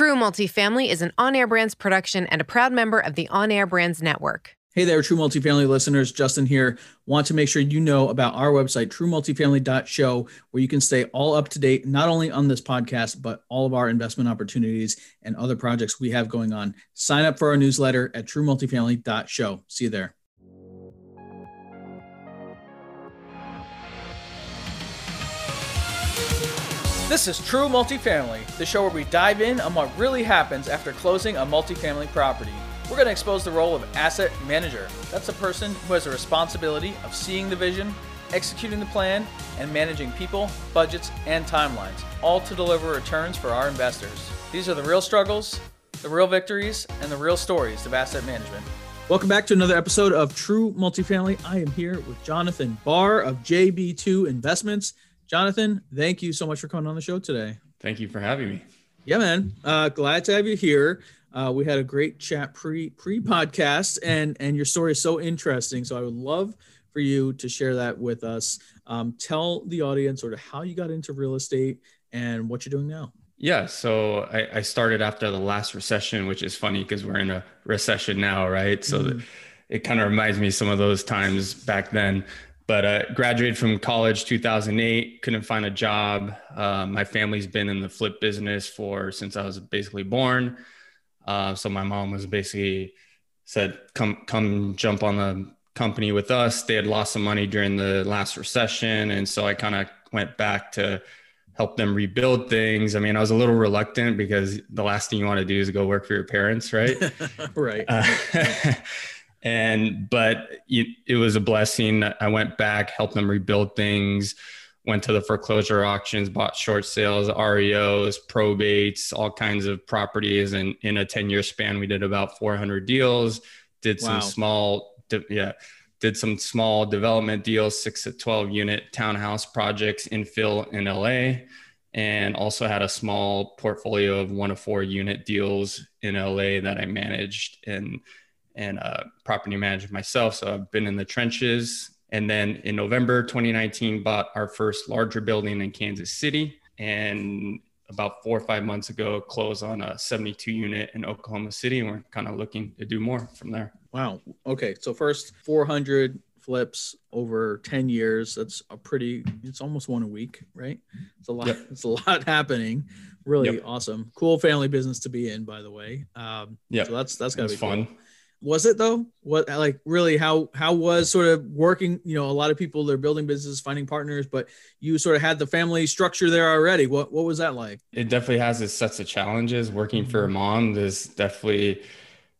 True Multifamily is an on air brands production and a proud member of the On Air Brands Network. Hey there, True Multifamily listeners. Justin here. Want to make sure you know about our website, truemultifamily.show, where you can stay all up to date, not only on this podcast, but all of our investment opportunities and other projects we have going on. Sign up for our newsletter at truemultifamily.show. See you there. This is True Multifamily, the show where we dive in on what really happens after closing a multifamily property. We're going to expose the role of asset manager. That's a person who has a responsibility of seeing the vision, executing the plan, and managing people, budgets, and timelines, all to deliver returns for our investors. These are the real struggles, the real victories, and the real stories of asset management. Welcome back to another episode of True Multifamily. I am here with Jonathan Barr of JB2 Investments. Jonathan, thank you so much for coming on the show today. Thank you for having me. Yeah, man. Uh, glad to have you here. Uh, we had a great chat pre pre podcast, and and your story is so interesting. So I would love for you to share that with us. Um, tell the audience sort of how you got into real estate and what you're doing now. Yeah, so I, I started after the last recession, which is funny because we're in a recession now, right? So mm-hmm. it kind of reminds me some of those times back then but uh, graduated from college 2008 couldn't find a job. Uh, my family's been in the flip business for since i was basically born. Uh, so my mom was basically said come come jump on the company with us. They had lost some money during the last recession and so i kind of went back to help them rebuild things. I mean i was a little reluctant because the last thing you want to do is go work for your parents right? Right. Uh, and but it, it was a blessing i went back helped them rebuild things went to the foreclosure auctions bought short sales reos probates all kinds of properties and in a 10 year span we did about 400 deals did some wow. small yeah did some small development deals six to 12 unit townhouse projects infill in la and also had a small portfolio of one to four unit deals in la that i managed and and uh, property manager myself. So I've been in the trenches. And then in November 2019, bought our first larger building in Kansas City. And about four or five months ago, closed on a 72 unit in Oklahoma City. And we're kind of looking to do more from there. Wow. Okay. So first 400 flips over 10 years. That's a pretty, it's almost one a week, right? It's a lot, yep. it's a lot happening. Really yep. awesome. Cool family business to be in, by the way. Um, yeah. So that's, that's gotta be fun. Cool was it though? What like really how how was sort of working you know a lot of people they're building businesses finding partners but you sort of had the family structure there already. What what was that like? It definitely has its sets of challenges. Working for a mm-hmm. mom there's definitely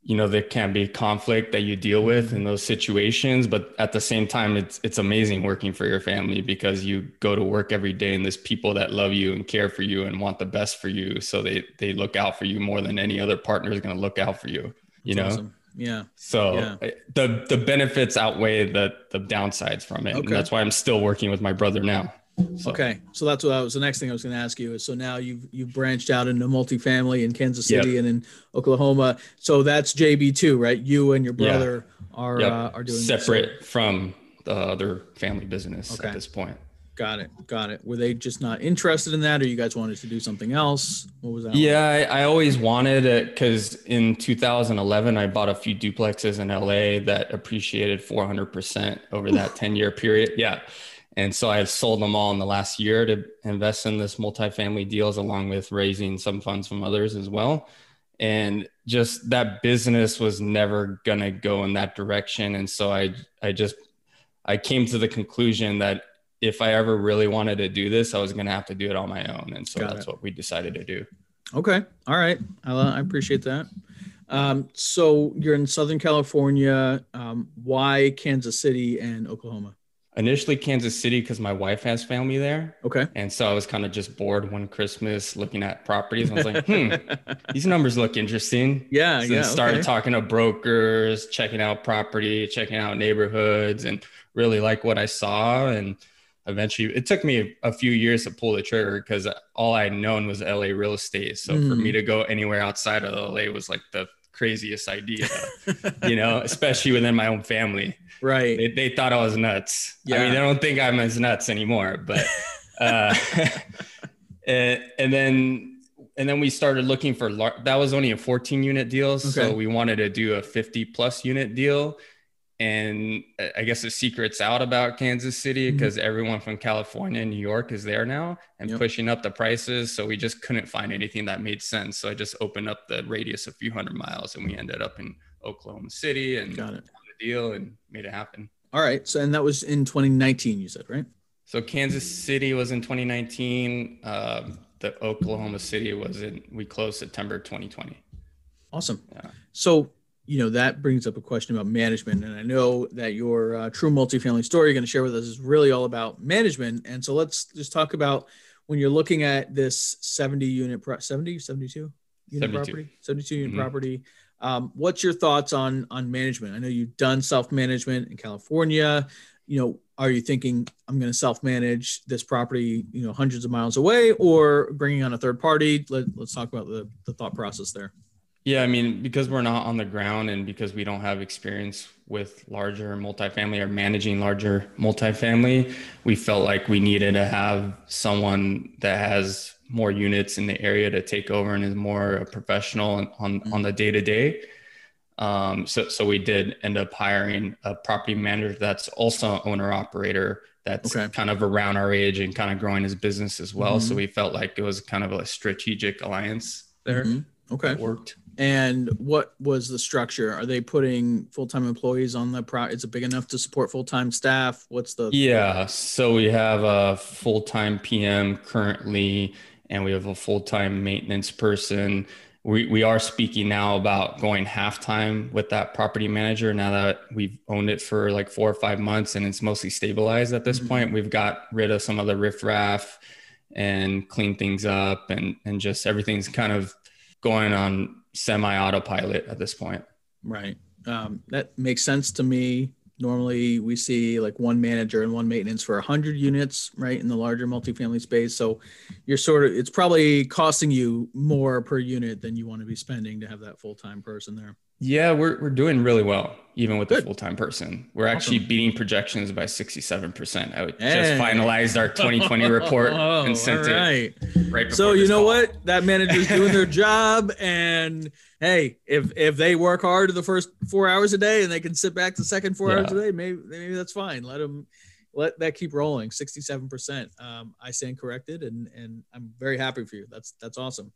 you know there can be conflict that you deal with in those situations but at the same time it's it's amazing working for your family because you go to work every day and there's people that love you and care for you and want the best for you. So they they look out for you more than any other partner is going to look out for you you That's know? awesome. Yeah. So yeah. the the benefits outweigh the the downsides from it. Okay. And that's why I'm still working with my brother now. So. Okay, so that's what I was. The next thing I was going to ask you is: so now you've you've branched out into multifamily in Kansas City yep. and in Oklahoma. So that's JB two, right? You and your brother yeah. are yep. uh, are doing separate from the other family business okay. at this point. Got it. Got it. Were they just not interested in that, or you guys wanted to do something else? What was that? Yeah, I, I, always wanted it because in 2011, I bought a few duplexes in LA that appreciated 400% over that 10 year period. Yeah. And so I sold them all in the last year to invest in this multifamily deals, along with raising some funds from others as well. And just that business was never going to go in that direction. And so I, I just, I came to the conclusion that if I ever really wanted to do this, I was going to have to do it on my own. And so Got that's it. what we decided to do. Okay. All right. I, I appreciate that. Um, so you're in Southern California. Um, why Kansas City and Oklahoma? Initially, Kansas City because my wife has family there. Okay. And so I was kind of just bored one Christmas looking at properties. I was like, hmm, these numbers look interesting. Yeah. So yeah. Started okay. talking to brokers, checking out property, checking out neighborhoods, and really like what I saw. And eventually it took me a, few years to pull the trigger because all I'd known was LA real estate. So mm. for me mm. to go anywhere outside of LA was like the craziest idea, you know, especially within my own family. Right. They, they thought I was nuts. Yeah. I mean, they don't think I'm as nuts anymore, but, uh, and, and then and then we started looking for lar- that was only a 14 unit deal Okay. so we wanted to do a 50 plus unit deal and I- i guess the secret's out about kansas city mm-hmm. because everyone from california and new york is there now and Yep. pushing up the prices so we just couldn't find anything that made sense so i just opened up the radius a few hundred miles and we mm-hmm. ended up in oklahoma city and Got it. found the deal and made it happen All right. So, and that was in 2019, you said, right? so Kansas City was in 2019. Um, the Oklahoma City was in. We closed September 2020. Awesome. Yeah. So, you know, that brings up a question about management. And I know that your uh, true multifamily story you're going to share with us is really all about management. And so let's just talk about when you're looking at this 70 unit, pro- 70, 72 unit 72. property, 72 unit Mhm. property. Um, what's your thoughts on on management? I know you've done self management in California. You know, are you thinking I'm going to self manage this property, you know, hundreds of miles away, or bringing on a third party? Let, let's talk about the the thought process there. Yeah, I mean, because we're not on the ground and because we don't have experience with larger multifamily or managing larger multifamily, we felt like we needed to have someone that has more units in the area to take over and is more a professional on on, on the day to day. Um, so so we did end up hiring a property manager that's also an owner operator that's Okay. kind of around our age and kind of growing his business as well. So Mhm. we felt like it was kind of a strategic alliance there. Mhm. Okay. worked. And what was the structure? Are they putting full-time employees on the pro? Is it big enough to support full-time staff? What's the? Yeah, so we have a full-time PM currently, and we have a full-time maintenance person. We we are speaking now about going half-time with that property manager now that we've owned it for like four or five months and it's mostly stabilized at this Mhm. point. We've got rid of some of the riffraff and cleaned things up and and just everything's kind of going on semi-autopilot at this point. Right. Um, that makes sense to me. Normally, we see like one manager and one maintenance for 100 units, right, in the larger multifamily space. So you're sort of, it's probably costing you more per unit than you want to be spending to have that full-time person there. Yeah, we're we're doing really well, even with the Good. full time person. We're actually beating projections by sixty seven percent. I Hey. just finalized our twenty twenty report Oh, and sent it right. So you know call. what? That manager's doing their job, and hey, if if they work hard the first four hours a day and they can sit back the second four hours a day, maybe maybe that's fine. Let them let that keep rolling. Sixty seven percent. Um, I stand corrected, and and I'm very happy for you. That's that's awesome.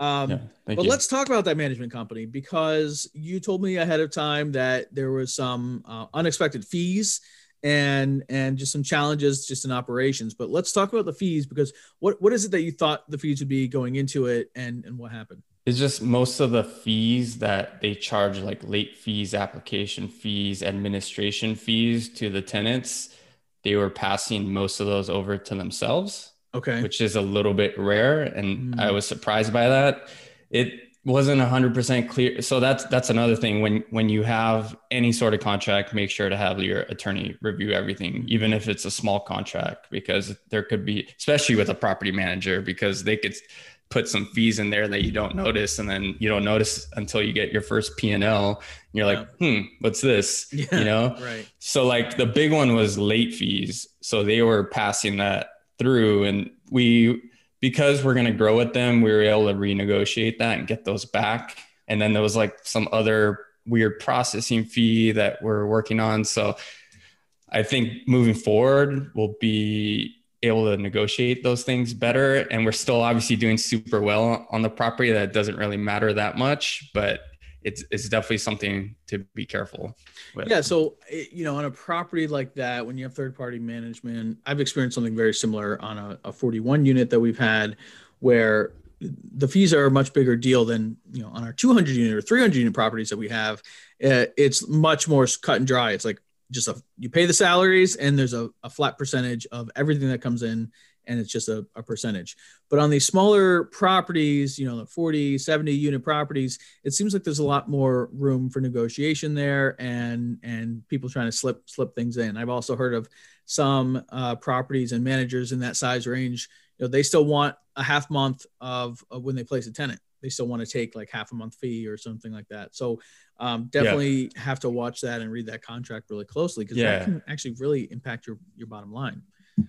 Um, Yeah, but you. let's talk about that management company because you told me ahead of time that there was some uh, unexpected fees and and just some challenges just in operations. But let's talk about the fees because what what is it that you thought the fees would be going into it and and what happened? It's just most of the fees that they charge, like late fees, application fees, administration fees to the tenants, they were passing most of those over to themselves. Okay. which is a little bit rare and Mm. i was surprised by that it wasn't 100% clear so that's that's another thing when when you have any sort of contract make sure to have your attorney review everything even if it's a small contract because there could be especially with a property manager because they could put some fees in there that you don't notice and then you don't notice until you get your first p&l and you're like hmm what's this Yeah. you know Right. so like the big one was late fees. So they were passing that through and we because we're going to grow with them, we were able to renegotiate that and get those back. And then there was like some other weird processing fee that we're working on. So I think moving forward we'll be able to negotiate those things better and we're still obviously doing super well on the property that doesn't really matter that much, but it's it's definitely something to be careful with. Yeah. So, eh, you know, on a property like that, when you have third party management, I've experienced something very similar on a, a 41 unit that we've had where the fees are a much bigger deal than, you know, on our 200 unit or 300 unit properties that we have. Uh, it's much more cut and dry. It's like just a, you pay the salaries and there's a, a flat percentage of everything that comes in and it's just a, a percentage. But on these smaller properties, you know, the 40, 70 unit properties, it seems like there's a lot more room for negotiation there and and people trying to slip slip things in. I've also heard of some uh, properties and managers in that size range. You know, they still want a half month of, of when they place a tenant. They still want to take like half a month fee or something like that. So um, definitely have to watch that and read that contract really closely because Yeah. that can actually really impact your your bottom line.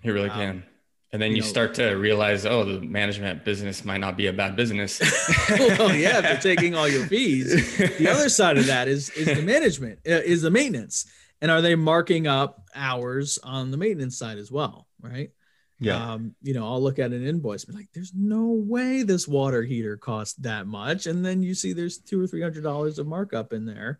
It really Um, can. And then You you, know- start to realize, oh, the management business might not be a bad business. well, yeah, if they're taking all your fees. The other side of that is is the management, uh, is the maintenance, and are they marking up hours on the maintenance side as well, right? yeah. Um, you know, I'll look at an invoice, and be like, "There's no way this water heater costs that much," and then you see there's two or three hundred dollars of markup in there,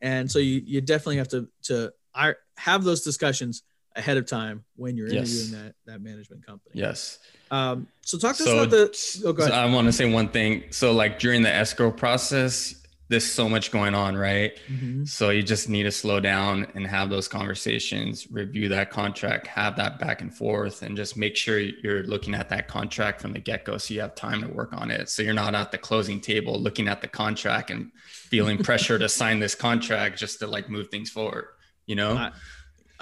and so you you definitely have to to I have those discussions ahead of time when you're Yes. interviewing that that management company. yes. Um, so talk to us about the. Oh, go so. I want to say one thing. So, like during the escrow process, there's so much going on, right? Mhm. So you just need to slow down and have those conversations, review that contract, have that back and forth, and just make sure you're looking at that contract from the get go so you have time to work on it. So you're not at the closing table looking at the contract and feeling pressure to sign this contract just to like move things forward, you know? I-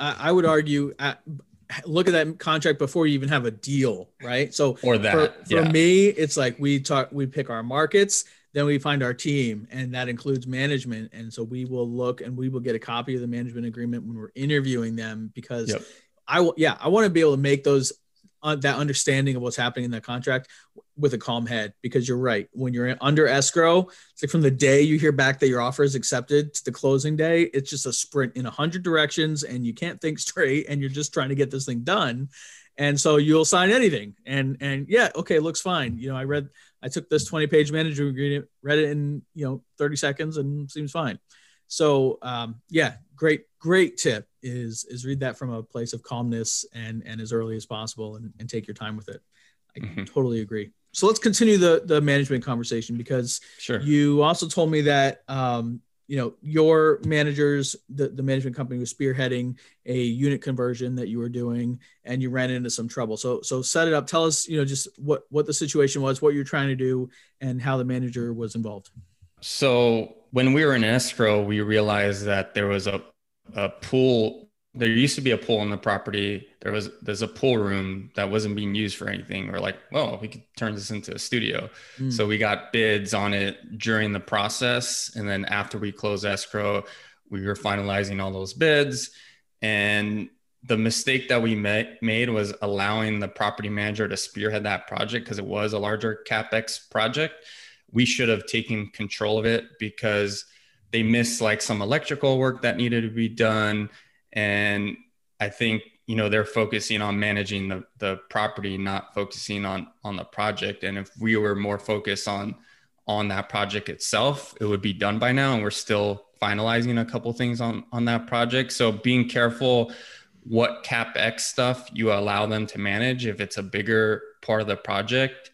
I, I would argue at, look at that contract before you even have a deal, right? So or for, for yeah. me, it's like we talk, we pick our markets, then we find our team, and that includes management. And so we will look and we will get a copy of the management agreement when we're interviewing them because Yep. I will, yeah, I want to be able to make those uh, that understanding of what's happening in that contract with a calm head because you're right. When you're under escrow, it's like from the day you hear back that your offer is accepted to the closing day, it's just a sprint in a hundred directions and you can't think straight and you're just trying to get this thing done. And so you'll sign anything. And and yeah, okay, looks fine. You know, I read I took this 20 page manager agreement, read it in, you know, 30 seconds and seems fine. So um, yeah, great, great tip is is read that from a place of calmness and and as early as possible and, and take your time with it. I Mhm. totally agree. So let's continue the the management conversation because Sure. you also told me that um, you know your managers, the, the management company was spearheading a unit conversion that you were doing, and you ran into some trouble. So so set it up. Tell us you know just what what the situation was, what you're trying to do, and how the manager was involved. So when we were in escrow, we realized that there was a, a pool. There used to be a pool on the property. There was there's a pool room that wasn't being used for anything. We're like, well, we could turn this into a studio. Mm. So we got bids on it during the process, and then after we closed escrow, we were finalizing all those bids. And the mistake that we ma- made was allowing the property manager to spearhead that project because it was a larger capex project we should have taken control of it because they missed like some electrical work that needed to be done and i think you know they're focusing on managing the, the property not focusing on on the project and if we were more focused on on that project itself it would be done by now and we're still finalizing a couple things on on that project so being careful what capex stuff you allow them to manage if it's a bigger part of the project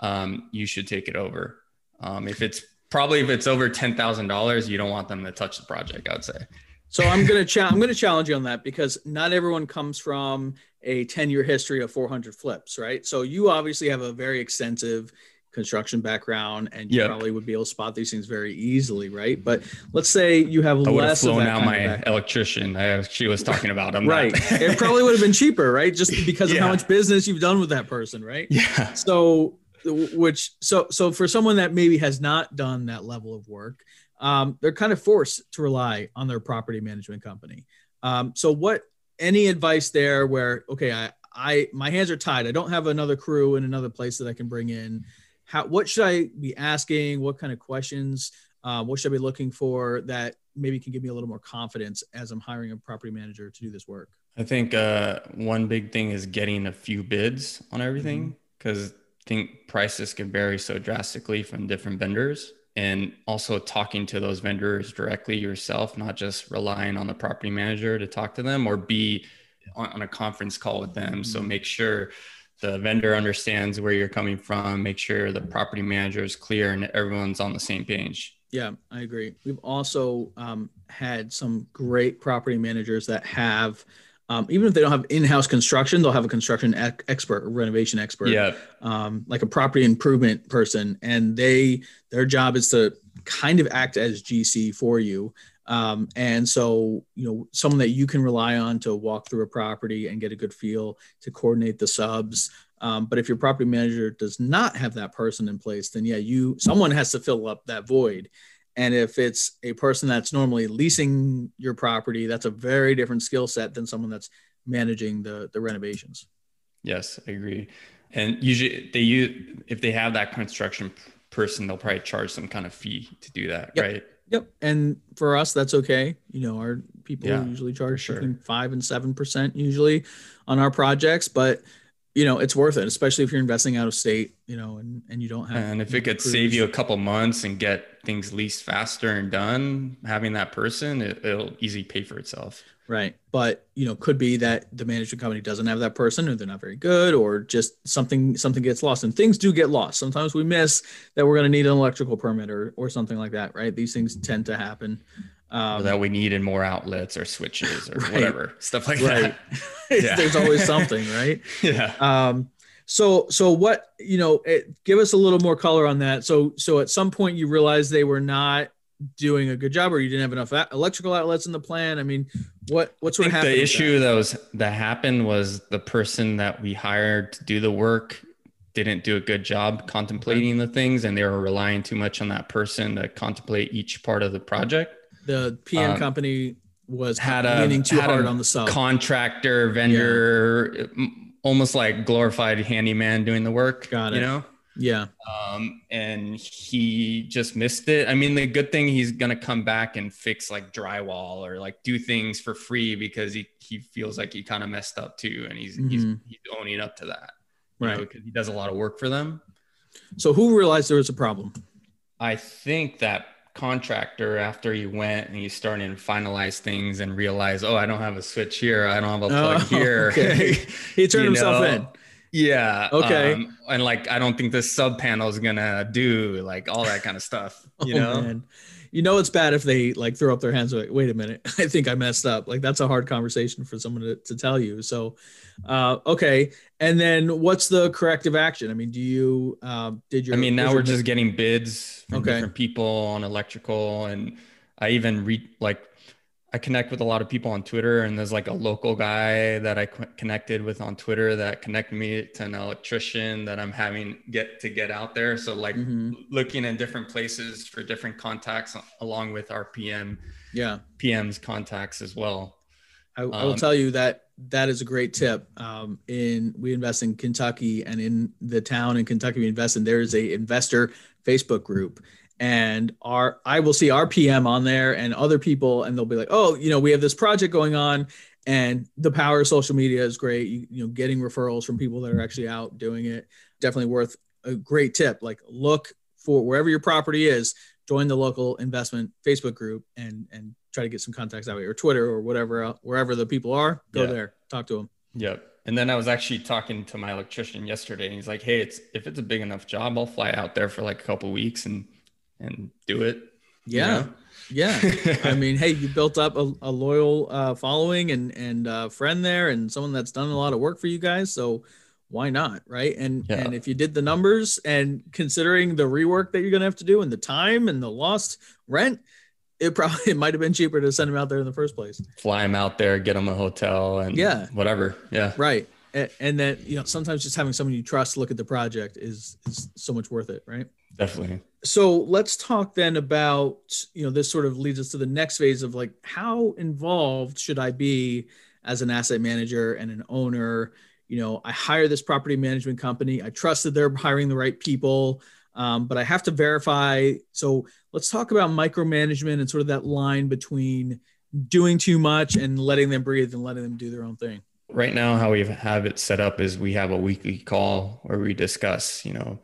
um, you should take it over um, if it's probably if it's over ten thousand dollars, you don't want them to touch the project. I would say. So I'm gonna cha- I'm gonna challenge you on that because not everyone comes from a 10 year history of 400 flips, right? So you obviously have a very extensive construction background, and you Yep. probably would be able to spot these things very easily, right? But let's say you have I would have less of flown out my electrician. I, she was talking about. I'm right. It probably would have been cheaper, right? Just because of how much business you've done with that person, right? yeah. so which so so for someone that maybe has not done that level of work um, they're kind of forced to rely on their property management company. Um, so what any advice there where okay i i my hands are tied. I don't have another crew in another place that i can bring in. How what should i be asking? What kind of questions uh, what should i be looking for that maybe can give me a little more confidence as i'm hiring a property manager to do this work? I think uh, one big thing is getting a few bids on everything because I think prices can vary so drastically from different vendors. And also talking to those vendors directly yourself, not just relying on the property manager to talk to them or be on, on a conference call with them. So Mhm. make sure the vendor understands where you're coming from, make sure the property manager is clear and everyone's on the same page. Yeah, I agree. We've also um, had some great property managers that have, um, even if they don't have in-house construction, they'll have a construction ec- expert, renovation expert, Yeah. um, like a property improvement person, and they their job is to kind of act as GC for you. Um, and so, you know, someone that you can rely on to walk through a property and get a good feel to coordinate the subs. Um, but if your property manager does not have that person in place, then yeah, you someone has to fill up that void. And if it's a person that's normally leasing your property, that's a very different skill set than someone that's managing the the renovations. Yes, I agree. And usually they use if they have that construction person, they'll probably charge some kind of fee to do that, Yep. right? Yep. And for us, that's okay. You know, our people Yeah, usually charge sure. between five and seven percent usually on our projects, but you know, it's worth it, especially if you're investing out of state, you know, and, and you don't have And if it could save you a couple months and get things leased faster and done, having that person, it, it'll easily pay for itself. Right. But you know, could be that the management company doesn't have that person or they're not very good or just something something gets lost. And things do get lost. Sometimes we miss that we're gonna need an electrical permit or or something like that, right? These things tend to happen. Um, that we needed more outlets or switches or Right. whatever stuff like right. that. Yeah. There's always something, right? Yeah. Um, so so what you know, it, give us a little more color on that. So so at some point you realized they were not doing a good job, or you didn't have enough electrical outlets in the plan. I mean, what what's what I sort of think happened? the issue that was that happened was the person that we hired to do the work didn't do a good job contemplating the things and they were relying too much on that person to contemplate each part of the project that? The PM um, company was had a leaning too had hard on the sub. contractor vendor m- almost like glorified handyman doing the work Got it. you know yeah, um, and he just missed it. I mean, the good thing he's gonna come back and fix like drywall or like do things for free because he he feels like he kind of messed up too, and he's he's Mhm. he's owning up to that, right. because he does a lot of work for them. So who realized there was a problem? I think that contractor after he went and he started to finalize things and realized, oh, I don't have a switch here, I don't have a plug Oh, here. okay. He turned You himself know? in. Yeah. Okay. um, and like, I don't think this sub panel is gonna do like all that kind of stuff. You Oh, know. man. You know it's bad if they like throw up their hands like, wait a minute, I think I messed up. Like that's a hard conversation for someone to, to tell you. So uh okay. And then what's the corrective action? I mean, do you um did your I mean, now we're just getting bids from Okay. different people on electrical, and I even re like I connect with a lot of people on Twitter, and there's like a local guy that I co- connected with on Twitter that connected me to an electrician that I'm having get to get out there. So like Mhm. looking in different places for different contacts along with our PM yeah. PM's contacts as well. I, I will Um, tell you that that is a great tip. Um, in we invest in Kentucky and in the town in Kentucky we invest in there is a investor Facebook group and our I will see our PM on there and other people and they'll be like, oh, you know, we have this project going on and the power of social media is great. You, you know, getting referrals from people that are actually out doing it definitely worth a great tip. Like look for wherever your property is, join the local investment Facebook group and and try to get some contacts that way or Twitter or whatever wherever the people are. Go Yeah. there, talk to them. Yep. And then I was actually talking to my electrician yesterday, and he's like, "Hey, it's if it's a big enough job, I'll fly out there for like a couple weeks and and do it." you Yeah, know? yeah. I mean, hey, you built up a, a loyal uh, following and and uh, friend there, and someone that's done a lot of work for you guys. So why not, right? And Yeah. and if you did the numbers and considering the rework that you're gonna have to do and the time and the lost rent, it probably it might have been cheaper to send him out there in the first place. fly him out there, get him a hotel, and Yeah. whatever. Yeah, Right. And, and then you know sometimes just having someone you trust look at the project is is so much worth it, right? definitely. so let's talk then about you know this sort of leads us to the next phase of like how involved should i be as an asset manager and an owner you know i hire this property management company i trust that they're hiring the right people um, but i have to verify so let's talk about micromanagement and sort of that line between doing too much and letting them breathe and letting them do their own thing Right now, how we have it set up is we have a weekly call where we discuss, you know,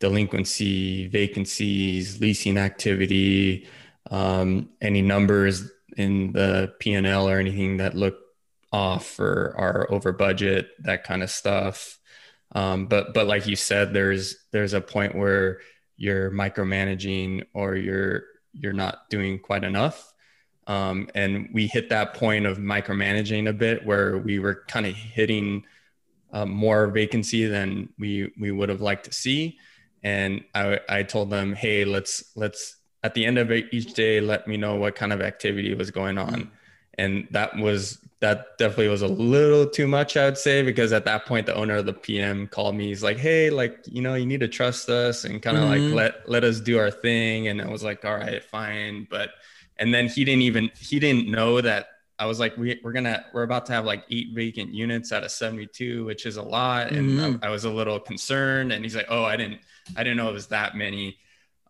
delinquency, vacancies, leasing activity, um, any numbers in the P and L or anything that look off or are over budget, that kind of stuff. Um, but but like you said, there's there's a point where you're micromanaging or you're you're not doing quite enough. Um, and we hit that point of micromanaging a bit where we were kind of hitting uh, more vacancy than we we would have liked to see. And I, I told them, hey, let's let's at the end of each day, let me know what kind of activity was going on. And that was that definitely was a little too much, I would say, because at that point the owner of the PM called me. He's like, hey, like you know, you need to trust us and kind of Mhm. like let let us do our thing. And I was like, all right, fine, but and then he didn't even he didn't know that I was like, we, we're gonna, we're about to have like eight vacant units out of 72, which is a lot. And Mhm. I, I was a little concerned. And he's like, oh, I didn't, I didn't know it was that many.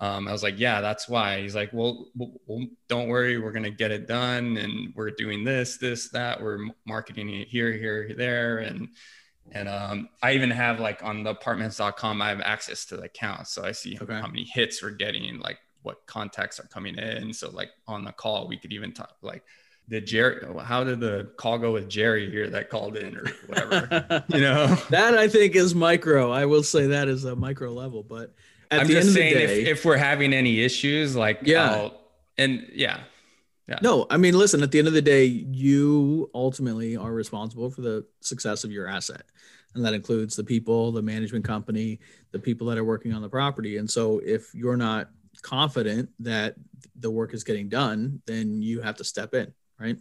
Um, I was like, yeah, that's why. He's like, well, well, well, don't worry, we're gonna get it done, and we're doing this, this, that. We're marketing it here, here, there, and and um, I even have like on the apartments.com, I have access to the account, so I see Okay. how many hits we're getting, like what contacts are coming in. So like on the call, we could even talk like. Did Jerry? How did the call go with Jerry here that called in or whatever? you know, that I think is micro. I will say that is a micro level, but at I'm the just end saying of the day, if, if we're having any issues, like Yeah. I'll- and yeah, no, I mean, listen, at the end of the day, you ultimately are responsible for the success of your asset. And that includes the people, the management company, the people that are working on the property. And so if you're not confident that the work is getting done, then you have to step in, right?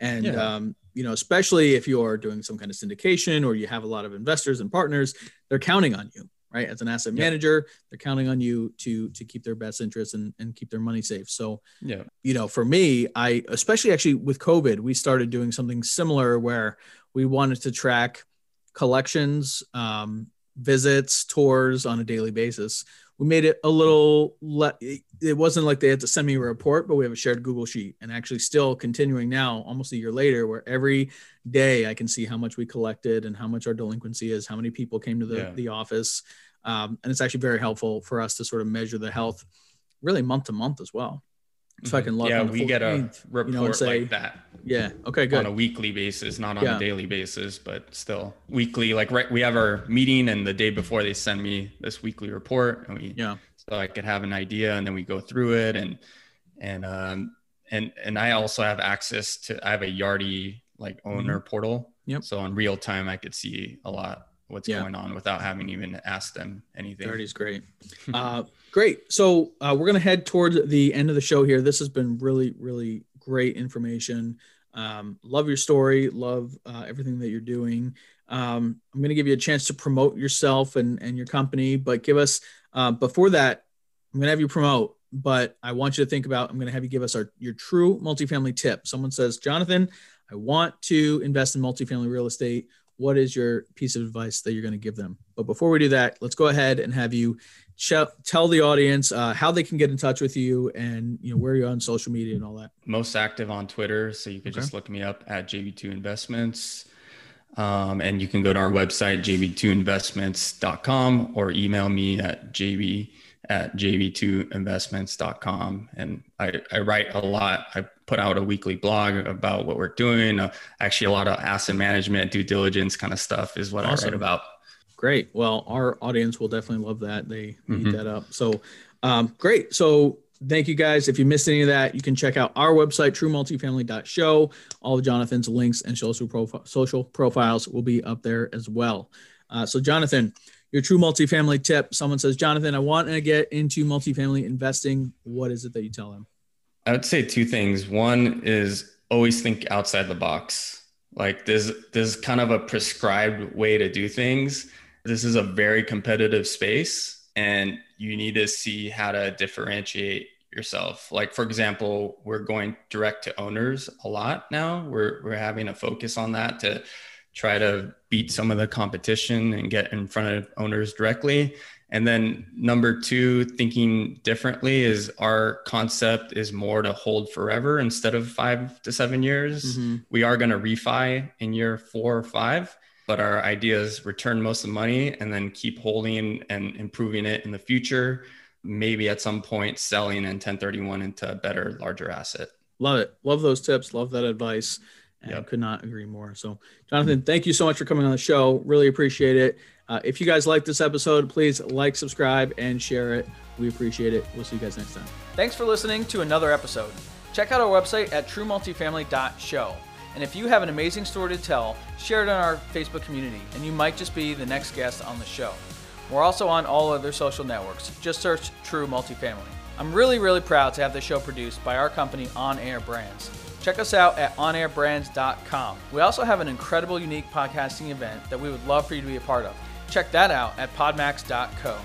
And, Yeah. um, you know, especially if you're doing some kind of syndication or you have a lot of investors and partners, they're counting on you, right? As an asset Yeah. manager, they're counting on you to to keep their best interests and, and keep their money safe. So, yeah, you know, for me, I especially actually with COVID, we started doing something similar where we wanted to track collections, um, visits, tours on a daily basis. We made it a little. Le- it wasn't like they had to send me a report, but we have a shared Google sheet, and actually still continuing now, almost a year later, where every day I can see how much we collected and how much our delinquency is, how many people came to the Yeah. the office, um, and it's actually very helpful for us to sort of measure the health, really month to month as well. So I can log Mm-hmm. yeah, on the we get a report you know, say, like that yeah, okay, Good. on a weekly basis, not on Yeah. a daily basis, but still weekly. Like right, we have our meeting, and the day before they send me this weekly report, and we Yeah. so I could have an idea, and then we go through it, and and um and and I also have access to I have a Yardi like owner portal. Mm-hmm. Yep. So in real time, I could see a lot what's Yeah. going on without having even asked them anything. Thirty is great. Uh, great. So uh, we're gonna head toward the end of the show here. This has been really, really great information. Um, love your story. Love uh, everything that you're doing. Um, I'm gonna give you a chance to promote yourself and and your company, but give us uh, before that. I'm gonna have you promote, but I want you to think about. I'm gonna have you give us our your true multifamily tip. Someone says, Jonathan, I want to invest in multifamily real estate. What is your piece of advice that you're going to give them? But before we do that, let's go ahead and have you ch- tell the audience uh, how they can get in touch with you and you know where you're on social media and all that. most active on Twitter. So you could Okay. just look me up at JB2 Investments. Um, and you can go to our website, jb2investments.com, or email me at jb at jb2investments.com. And I, I write a lot. I put out a weekly blog about what we're doing. Uh, actually, a lot of asset management, due diligence kind of stuff is what I Awesome. write about. Great. Well, our audience will definitely love that. They they eat that up. So um, great. So thank you guys. If you missed any of that, you can check out our website, truemultifamily.show. All of Jonathan's links and social, profi- social profiles will be up there as well. Uh, so, Jonathan, your true multifamily tip someone says, Jonathan, I want to get into multifamily investing. What is it that you tell them? I would say two things. One is always think outside the box. Like there's there's kind of a prescribed way to do things. This is a very competitive space and you need to see how to differentiate yourself. Like for example, we're going direct to owners a lot now. We're we're having a focus on that to try to beat some of the competition and get in front of owners directly. And then number two, thinking differently is our concept is more to hold forever instead of five to seven years. Mhm. We are going to refi in year four or five, but our idea is return most of the money and then keep holding and improving it in the future. Maybe at some point selling and 1031 into a better, larger asset. Love it. Love those tips. Love that advice. And Yep. could not agree more. So, Jonathan, thank you so much for coming on the show. Really appreciate it. Uh, if you guys like this episode, please like, subscribe, and share it. We appreciate it. We'll see you guys next time. Thanks for listening to another episode. Check out our website at truemultifamily.show. And if you have an amazing story to tell, share it on our Facebook community, and you might just be the next guest on the show. We're also on all other social networks. Just search True Multifamily. I'm really, really proud to have the show produced by our company On Air Brands. Check us out at onairbrands.com. We also have an incredible, unique podcasting event that we would love for you to be a part of. Check that out at podmax.co.